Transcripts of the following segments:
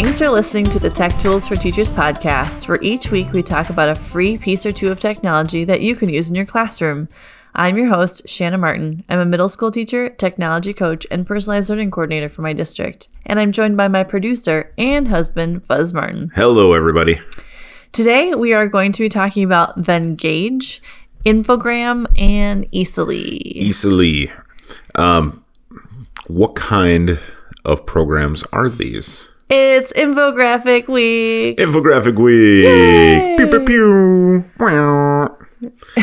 Thanks for listening to the Tech Tools for Teachers podcast, where each week we talk about a free piece or two of technology that you can use in your classroom. I'm your host, Shanna Martin. I'm a middle school teacher, technology coach, and personalized learning coordinator for my district. And I'm joined by my producer and husband, Fuzz Martin. Hello, everybody. Today we are going to be talking about Venngage, Infogram, and Easel.ly. Easel.ly. Um, what kind of programs are these? It's Infographic Week. Infographic week. Pew, pew, pew.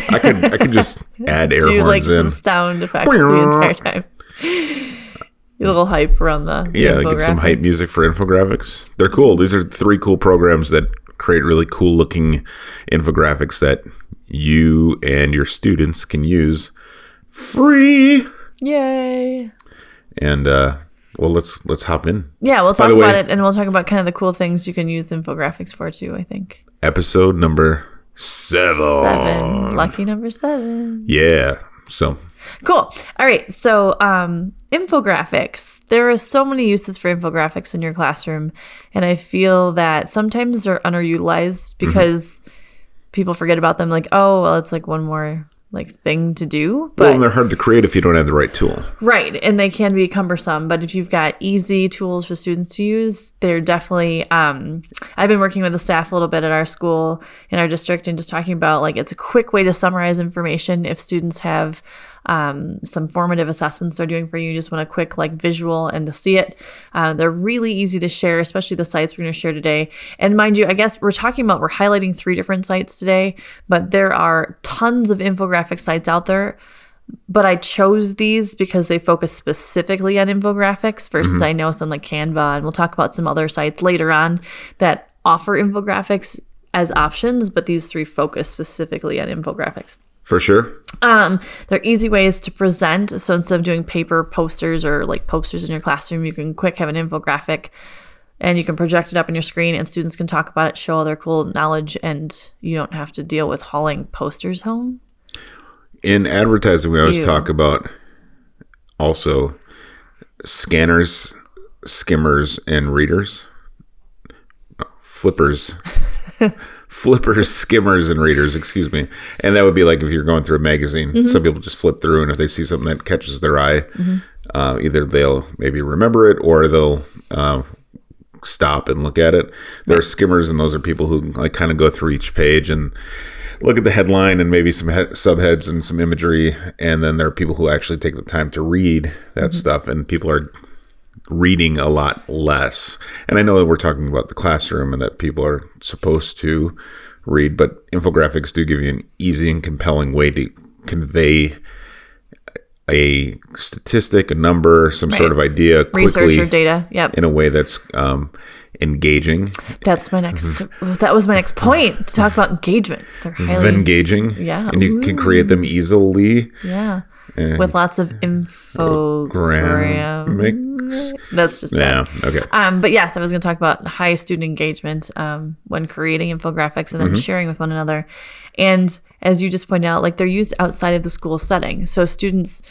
I could I could just add air Do like in. some sound effects the entire time. A little hype around the Yeah, get some hype music for infographics. They're cool. These are three cool programs that create really cool looking infographics that you and your students can use free. Yay! And uh well let's let's hop in. Yeah, we'll talk about way- it, and we'll talk about kind of the cool things you can use infographics for too. I think Episode number seven. seven, lucky number seven. Yeah. So Cool. All right. So, um, infographics. There are so many uses for infographics in your classroom, and I feel that sometimes they're underutilized Mm-hmm. because people forget about them. Like, oh, well, it's like one more like thing to do. well, But and they're hard to create if you don't have the right tool. Right, and they can be cumbersome, but if you've got easy tools for students to use, they're definitely. Um, I've been working with the staff a little bit at our school in our district and just talking about like it's a quick way to summarize information if students have um, some formative assessments they're doing for you. You just want a quick like visual and to see it. Uh, they're really easy to share, especially the sites we're going to share today. And mind you, I guess we're talking about we're highlighting three different sites today, but there are tons of infographic sites out there but I chose these because they focus specifically on infographics versus I know some like Canva, and we'll talk about some other sites later on that offer infographics as options, but these three focus specifically on infographics. For sure. Um, they're easy ways to present. So instead of doing paper posters or like posters in your classroom, you can quick have an infographic and you can project it up on your screen and students can talk about it, show all their cool knowledge, and you don't have to deal with hauling posters home. In advertising, we always Ew. talk about also scanners, skimmers, and readers. Flippers. Flippers, skimmers, and readers, excuse me. And that would be like if you're going through a magazine. Mm-hmm. Some people just flip through, and if they see something that catches their eye, uh, either they'll maybe remember it or they'll uh, stop and look at it. There are skimmers, and those are people who like kind of go through each page and look at the headline and maybe some he- subheads and some imagery. And then there are people who actually take the time to read that stuff, and people are reading a lot less. And I know that we're talking about the classroom and that people are supposed to read, but infographics do give you an easy and compelling way to convey a statistic, a number, some sort of idea quickly, Research or data. Yep. in a way that's um, engaging, That's my next. Mm-hmm. That was my next point to talk about engagement. They're highly, engaging, Yeah. and you can create them easily. yeah, with lots of infographics. That's just Yeah. bad. Okay. Um, but yes, I was going to talk about high student engagement um, when creating infographics and then Mm-hmm. sharing with one another. And as you just pointed out, like they're used outside of the school setting. So students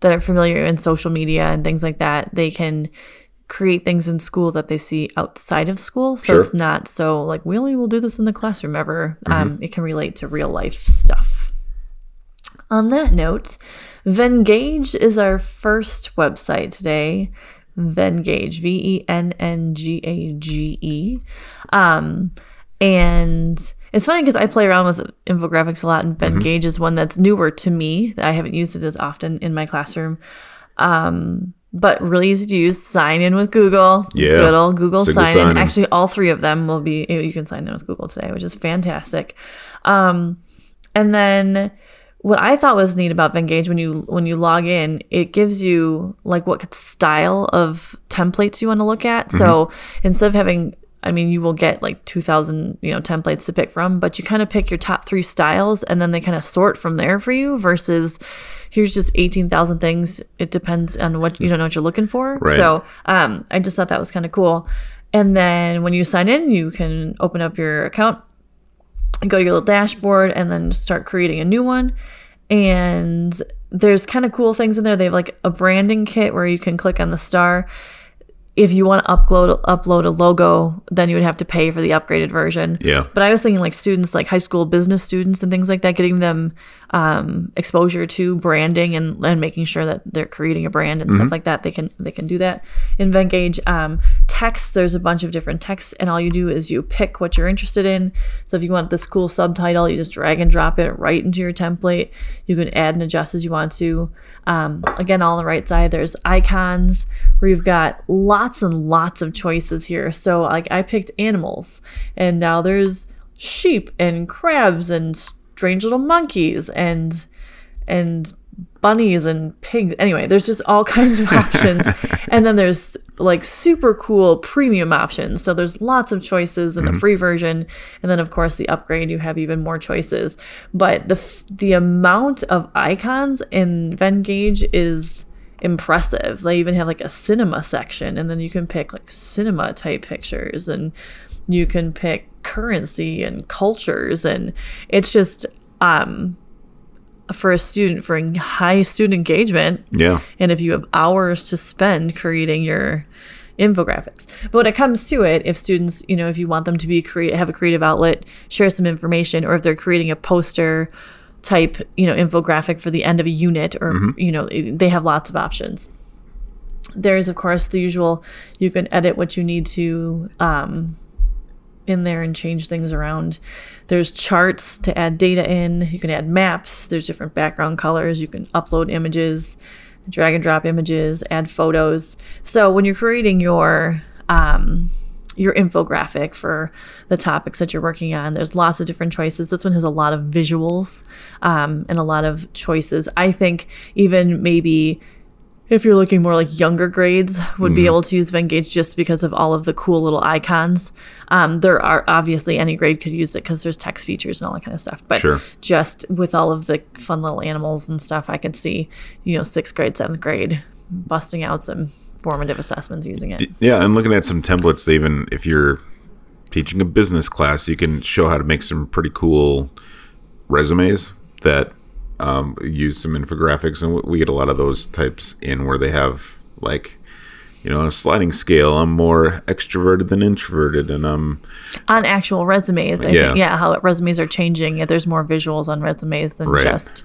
that are familiar in social media and things like that, they can create things in school that they see outside of school. So Sure. it's not so like we only will do this in the classroom ever. Mm-hmm. Um, it can relate to real life stuff. On that note, Venngage is our first website today. Venngage, V E N N G A G E. Um, and it's funny because I play around with infographics a lot, and Venngage is one that's newer to me. I haven't used it as often in my classroom. Um, but really easy to use. Sign in with Google. Yeah. Good old Google Single sign in. sign-in. Actually, all three of them will be, you can sign in with Google today, which is fantastic. Um, and then what I thought was neat about Venngage when you when you log in, it gives you like what style of templates you want to look at. So instead of having I mean, you will get like 2000, you know, templates to pick from, but you kind of pick your top 3 styles and then they kind of sort from there for you versus here's just 18,000 things. It depends on what you don't know what you're looking for. Right. So, um I just thought that was kind of cool. And then when you sign in, you can open up your account go to your little dashboard and then start creating a new one. And there's kind of cool things in there. They have like a branding kit where you can click on the star. If you want to upload upload a logo, then you would have to pay for the upgraded version. Yeah. But I was thinking like students, like high school business students and things like that, getting them um, exposure to branding and, and making sure that they're creating a brand and stuff like that. They can they can do that in Venngage. Um, text, there's a bunch of different texts, and all you do is you pick what you're interested in. So if you want this cool subtitle, you just drag and drop it right into your template. You can add and adjust as you want to. Um, again, all on the right side, there's icons where you've got lots and lots of choices here. So, like, I picked animals, and now there's sheep and crabs and strange little monkeys and and bunnies and pigs. Anyway, there's just all kinds of options. and then there's like super cool premium options. So there's lots of choices in the mm-hmm. free version. And then of course the upgrade you have even more choices. But the f- the amount of icons in Venngage is impressive. They even have like a cinema section and then you can pick like cinema type pictures and you can pick currency and cultures and it's just um for a student for high student engagement Yeah. and if you have hours to spend creating your infographics but when it comes to it if students you know if you want them to be create have a creative outlet share some information or if they're creating a poster type you know infographic for the end of a unit or you know they have lots of options. There's of course the usual you can edit what you need to um, in there and change things around. There's charts to add data in. You can add maps. There's different background colors. You can upload images drag and drop images add photos. So when you're creating your um, your infographic for the topics that you're working on. There's lots of different choices. This one has a lot of visuals um, and a lot of choices. I think even maybe if you're looking more like younger grades would be able to use Venngage just because of all of the cool little icons. Um, there are obviously any grade could use it because there's text features and all that kind of stuff. But Sure. just with all of the fun little animals and stuff, I could see you know sixth grade, seventh grade busting out some formative assessments using it. Yeah, and looking at some templates, even if you're teaching a business class, you can show how to make some pretty cool resumes that um, use some infographics, and we get a lot of those types in where they have like. You know, a sliding scale. I'm more extroverted than introverted, and I'm on actual resumes. I Yeah. think, yeah, how resumes are changing. Yeah, there's more visuals on resumes than Right. just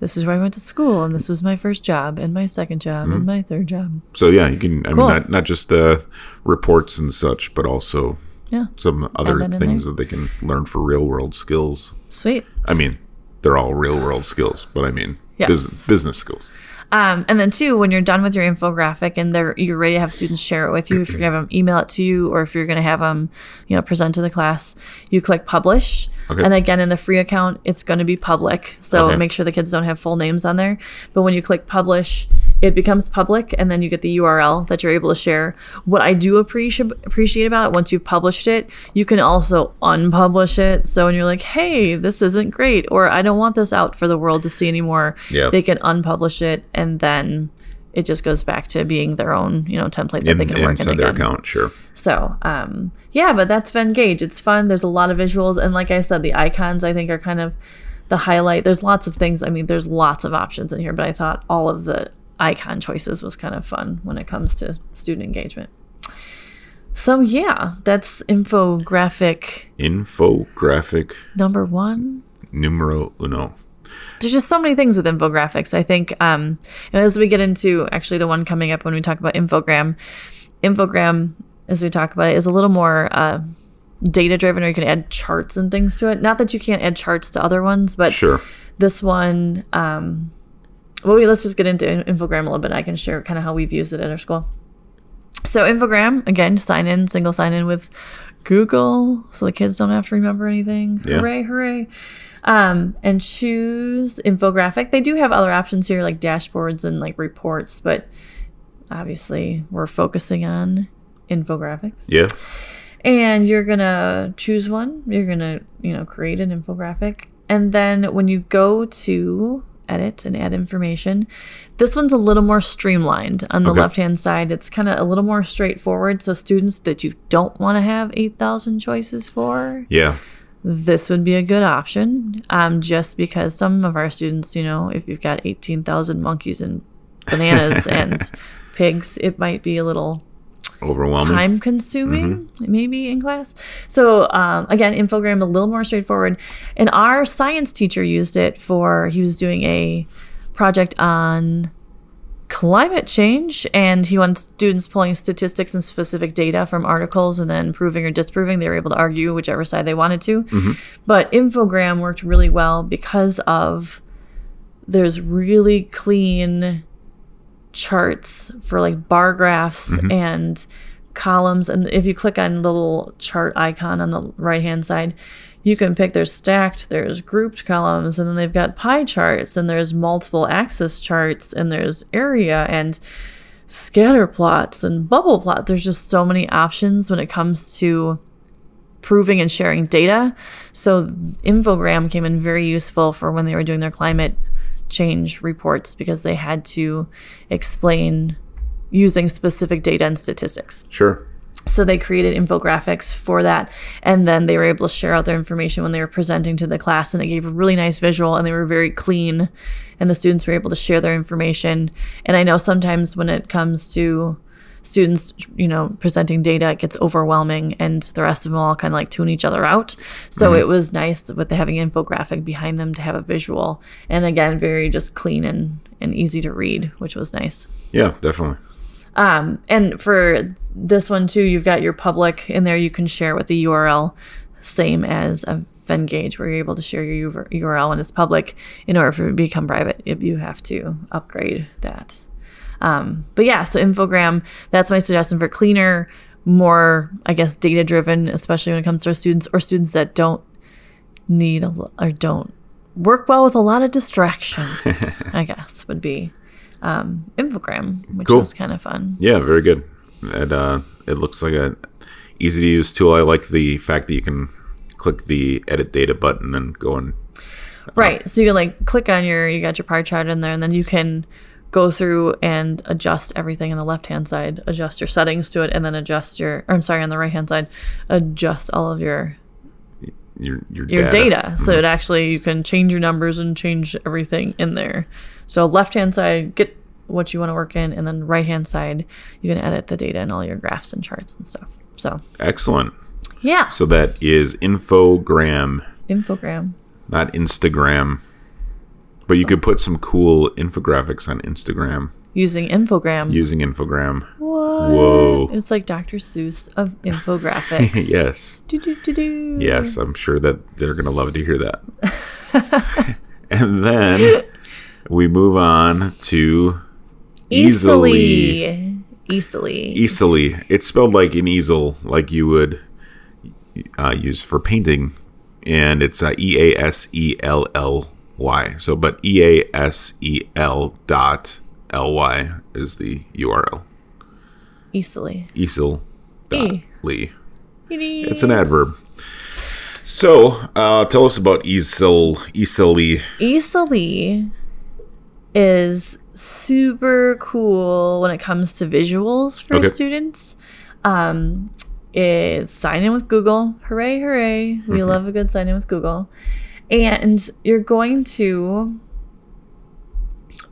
this is where I went to school and this was my first job and my second job Mm-hmm. and my third job. so yeah. You can. I Cool. mean, not not just uh, reports and such, but also Yeah, some other that things that they can learn for real world skills. sweet. I mean, they're all real world skills, but I mean, Yes. bus- business skills. Um, and then two, when you're done with your infographic and they're you're ready to have students share it with you, if you're gonna have them email it to you or if you're gonna have them, you know, present to the class, you click publish. Okay. And again, in the free account, it's going to be public. So Okay. make sure the kids don't have full names on there. But when you click publish, it becomes public and then you get the URL that you're able to share. What I do appreciate appreciate about it, once you've published it, you can also unpublish it. So when you're like, hey, this isn't great, or I don't want this out for the world to see anymore, Yep. they can unpublish it and then it just goes back to being their own, you know, template that In, they can work in inside their account, sure. So, um, yeah, but that's Venngage. It's fun. There's a lot of visuals, and like I said, the icons I think are kind of the highlight. There's lots of things. I mean, there's lots of options in here, but I thought all of the icon choices was kind of fun when it comes to student engagement. So yeah, that's infographic Infographic number one. numero uno. There's just so many things with infographics. I think um, as we get into actually the one coming up when we talk about infogram, infogram as we talk about it is a little more uh, data driven, or you can add charts and things to it. Not that you can't add charts to other ones, but Sure. this one. Um, well, we, let's just get into infogram a little bit. I can share kind of how we've used it at our school. So infogram again, sign in, single sign in with Google, so the kids don't have to remember anything. Yeah. Hooray, hooray! Um, and choose infographic. They do have other options here like dashboards and like reports, but obviously we're focusing on infographics. Yeah. And you're gonna choose one. You're gonna, you know, create an infographic. And then when you go to edit and add information, this one's a little more streamlined. On the Okay. left hand side, it's kind of a little more straightforward. So students that you don't want to have 8,000 choices for, Yeah. This would be a good option. Um, just because some of our students, you know, if you've got 18,000 monkeys and bananas and pigs, it might be a little Overwhelming. time consuming maybe in class so um, again infogram a little more straightforward and our science teacher used it for he was doing a project on climate change and he wanted students pulling statistics and specific data from articles and then proving or disproving. They were able to argue whichever side they wanted to. Mm-hmm. But infogram worked really well because of there's really clean charts for like bar graphs mm-hmm. and columns. And if you click on the little chart icon on the right hand side you can pick there's stacked there's grouped columns and then they've got pie charts and there's multiple axis charts and there's area and scatter plots and bubble plots there's just so many options when it comes to proving and sharing data so infogram came in very useful for when they were doing their climate change reports because they had to explain using specific data and statistics. Sure. So they created infographics for that. And then they were able to share out their information when they were presenting to the class. And they gave a really nice visual and they were very clean. And the students were able to share their information. And I know sometimes when it comes to students, you know, presenting data, it gets overwhelming and the rest of them all kind of like tune each other out. So mm-hmm. it was nice with having infographic behind them to have a visual. And again, very just clean and, and easy to read, which was nice. Yeah, definitely. Um, and for this one too, you've got your public in there. You can share with the URL, same as a Venngage, where you're able to share your URL when it's public. In order for it to become private, if you have to upgrade that. Um, but yeah, so Infogram, that's my suggestion for cleaner, more, I guess, data driven, especially when it comes to our students or students that don't need a, or don't work well with a lot of distractions, I guess, would be um, Infogram, which Cool. was kind of fun. Yeah, very good. It uh, it looks like a easy to use tool. I like the fact that you can click the edit data button and go and Right. So you like click on your, you got your pie chart in there, and then you can go through and adjust everything on the left hand side, adjust your settings to it, and then adjust your, or I'm sorry, on the right hand side, adjust all of your your your, your data. data. So mm-hmm. it actually you can change your numbers and change everything in there. So left hand side, get what you want to work in, and then right hand side, you can edit the data and all your graphs and charts and stuff. So Excellent. yeah, So that is infogram, infogram. not Instagram. But you could put some cool infographics on Instagram Using infogram. using infogram. what? Whoa. It's like Dr. Seuss of infographics. yes. Do-do-do-do. Yes, I'm sure that they're going to love to hear that. and then we move on to easily. Easily. Easily. It's spelled like an easel, like you would uh, use for painting. And it's uh, E A S E L L Y. So, but E A S E L dot L Y is the URL. Easily. Easel dot E. Lee. It's an adverb. So, uh, tell us about easel, easily. Easel.ly is super cool when it comes to visuals for Okay. students. Um, is sign in with Google. Hooray, hooray. We love a good sign in with Google. And you're going to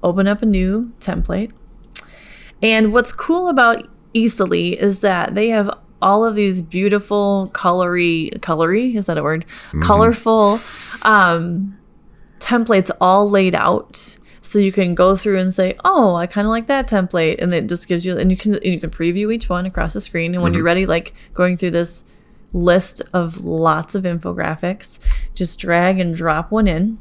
open up a new template. And what's cool about Easel.ly is that they have all of these beautiful colory colory is that a word? Colorful um templates all laid out. So you can go through and say oh i kind of like that template. And it just gives you and you can and you can preview each one across the screen. And when you're ready like going through this list of lots of infographics just drag and drop one in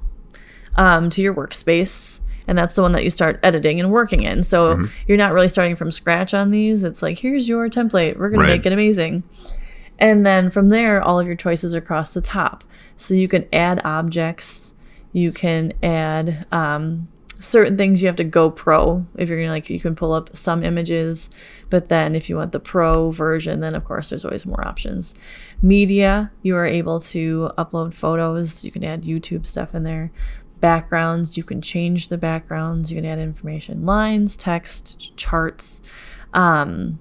um, to your workspace and that's the one that you start editing and working in. So Mm-hmm. you're not really starting from scratch on these. It's like here's your template. We're going Right. to make it amazing. And then from there all of your choices are across the top. So you can add objects. You can add um, certain things you have to go pro. If you're gonna like you can pull up some images but then if you want the pro version then of course there's always more options. Media you are able to upload photos. You can add youtube stuff in there backgrounds you can change the backgrounds you can add information lines text charts um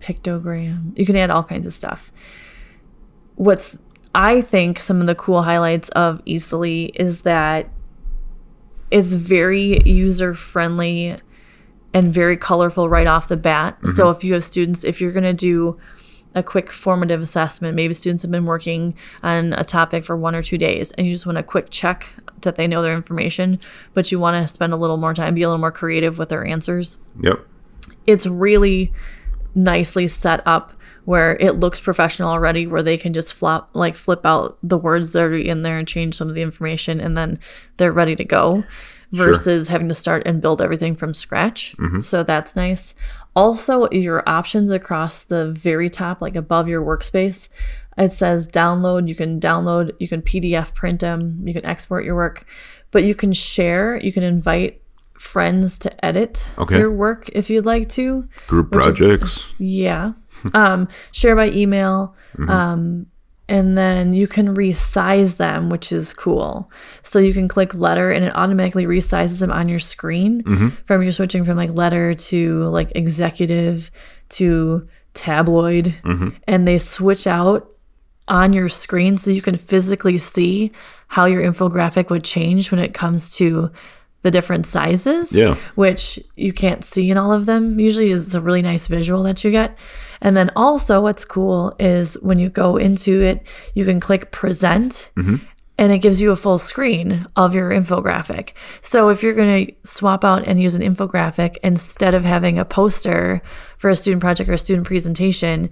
pictogram you can add all kinds of stuff what's I think some of the cool highlights of Easel.ly is that it's very user friendly and very colorful right off the bat. So if you have students, if you're going to do a quick formative assessment, maybe students have been working on a topic for one or two days and you just want a quick check that they know their information, but you want to spend a little more time, be a little more creative with their answers. Yep. it's really nicely set up where it looks professional already where they can just flop like flip out the words that are in there and change some of the information and then they're ready to go versus having to start and build everything from scratch. Mm-hmm. So that's nice also your options across the very top like above your workspace it says download you can download you can pdf print them you can export your work but you can share you can invite friends to edit Okay. your work if you'd like to Group Which is- projects. yeah. Um, share by email. Mm-hmm. Um, and then you can resize them, which is cool. So you can click letter and it automatically resizes them on your screen Mm-hmm. from you're switching from like letter to like executive to tabloid. Mm-hmm. And they switch out on your screen so you can physically see how your infographic would change when it comes to the different sizes Yeah. which you can't see in all of them. Usually it's a really nice visual that you get. And then also what's cool is when you go into it, you can click present mm-hmm. and it gives you a full screen of your infographic. So if you're going to swap out and use an infographic instead of having a poster for a student project or a student presentation,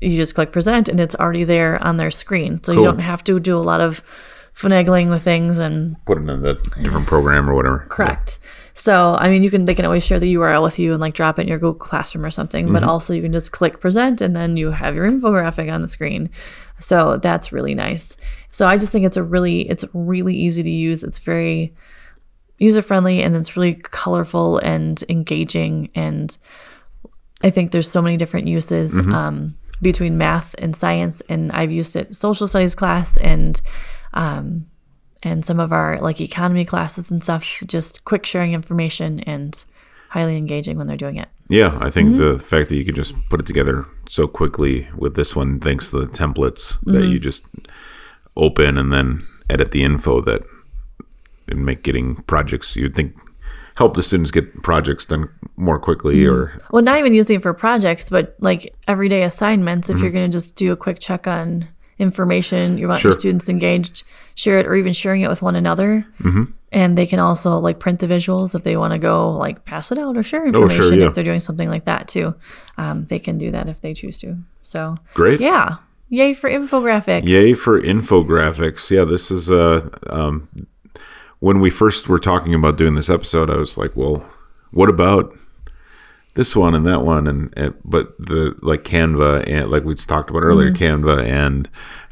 you just click present and it's already there on their screen. So Cool. you don't have to do a lot of finagling with things and Put it in a different program or whatever. Correct. So, I mean, you can they can always share the URL with you and like drop it in your Google Classroom or something, but also you can just click present and then you have your infographic on the screen. So, that's really nice. So, I just think it's a really it's really easy to use. It's very user friendly and it's really colorful and engaging and I think there's so many different uses um, between math and science, and I've used it social studies class and um, and some of our like economy classes and stuff. Just quick sharing information and highly engaging when they're doing it. Yeah, I think Mm-hmm. the fact that you could just put it together so quickly with this one, thanks to the templates Mm-hmm. that you just open and then edit the info that and make getting projects you'd think help the students get projects done more quickly Mm-hmm. or Well, not even using it for projects, but like everyday assignments. If you're going to just do a quick check on information, you want your students engaged, share it, or even sharing it with one another. Mm-hmm. And they can also like print the visuals if they want to go like pass it out or share Oh, information sure, yeah. if they're doing something like that too. Um, they can do that if they choose to. So great. yeah, yay for infographics. Yay for infographics. Yeah, this is uh um when we first were talking about doing this episode, I was like, well, what about this one and that one and, and but the like Canva and like we talked about earlier, Mm-hmm. Canva and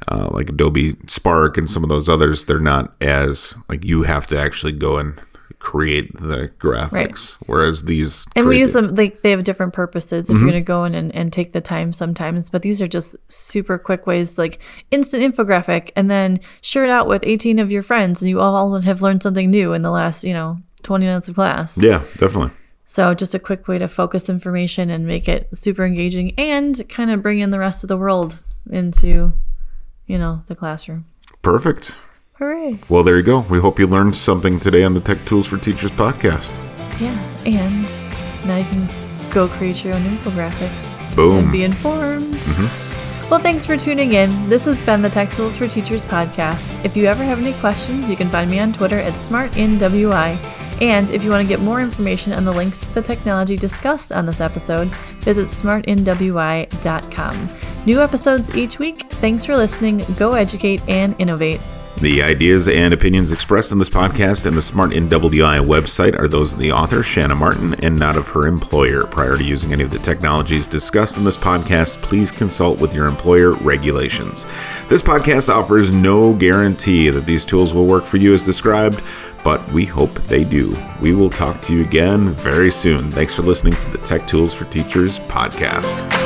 uh, like Adobe Spark and some of those others, they're not as like you have to actually go and create the graphics, whereas these And we use the- them like they have different purposes if you're going to go in and, and take the time sometimes. But these are just super quick ways, like instant infographic, and then share it out with 18 of your friends, and you all have learned something new in the last, you know, 20 minutes of class. Yeah, definitely. So just a quick way to focus information and make it super engaging and kind of bring in the rest of the world into, you know, the classroom. Perfect. Hooray. Well, there you go. We hope you learned something today on the Tech Tools for Teachers podcast. Yeah. And now you can go create your own infographics. Boom. And be informed. Mm-hmm. Well, thanks for tuning in. This has been the Tech Tools for Teachers podcast. If you ever have any questions, you can find me on Twitter at SmartInWI. And if you want to get more information on the links to the technology discussed on this episode, visit smartinwi.com. New episodes each week. Thanks for listening. Go educate and innovate. The ideas and opinions expressed in this podcast and the SmartInWI website are those of the author, Shanna Martin, and not of her employer. Prior to using any of the technologies discussed in this podcast, please consult with your employer regulations. This podcast offers no guarantee that these tools will work for you as described, but we hope they do. We will talk to you again very soon. Thanks for listening to the Tech Tools for Teachers podcast.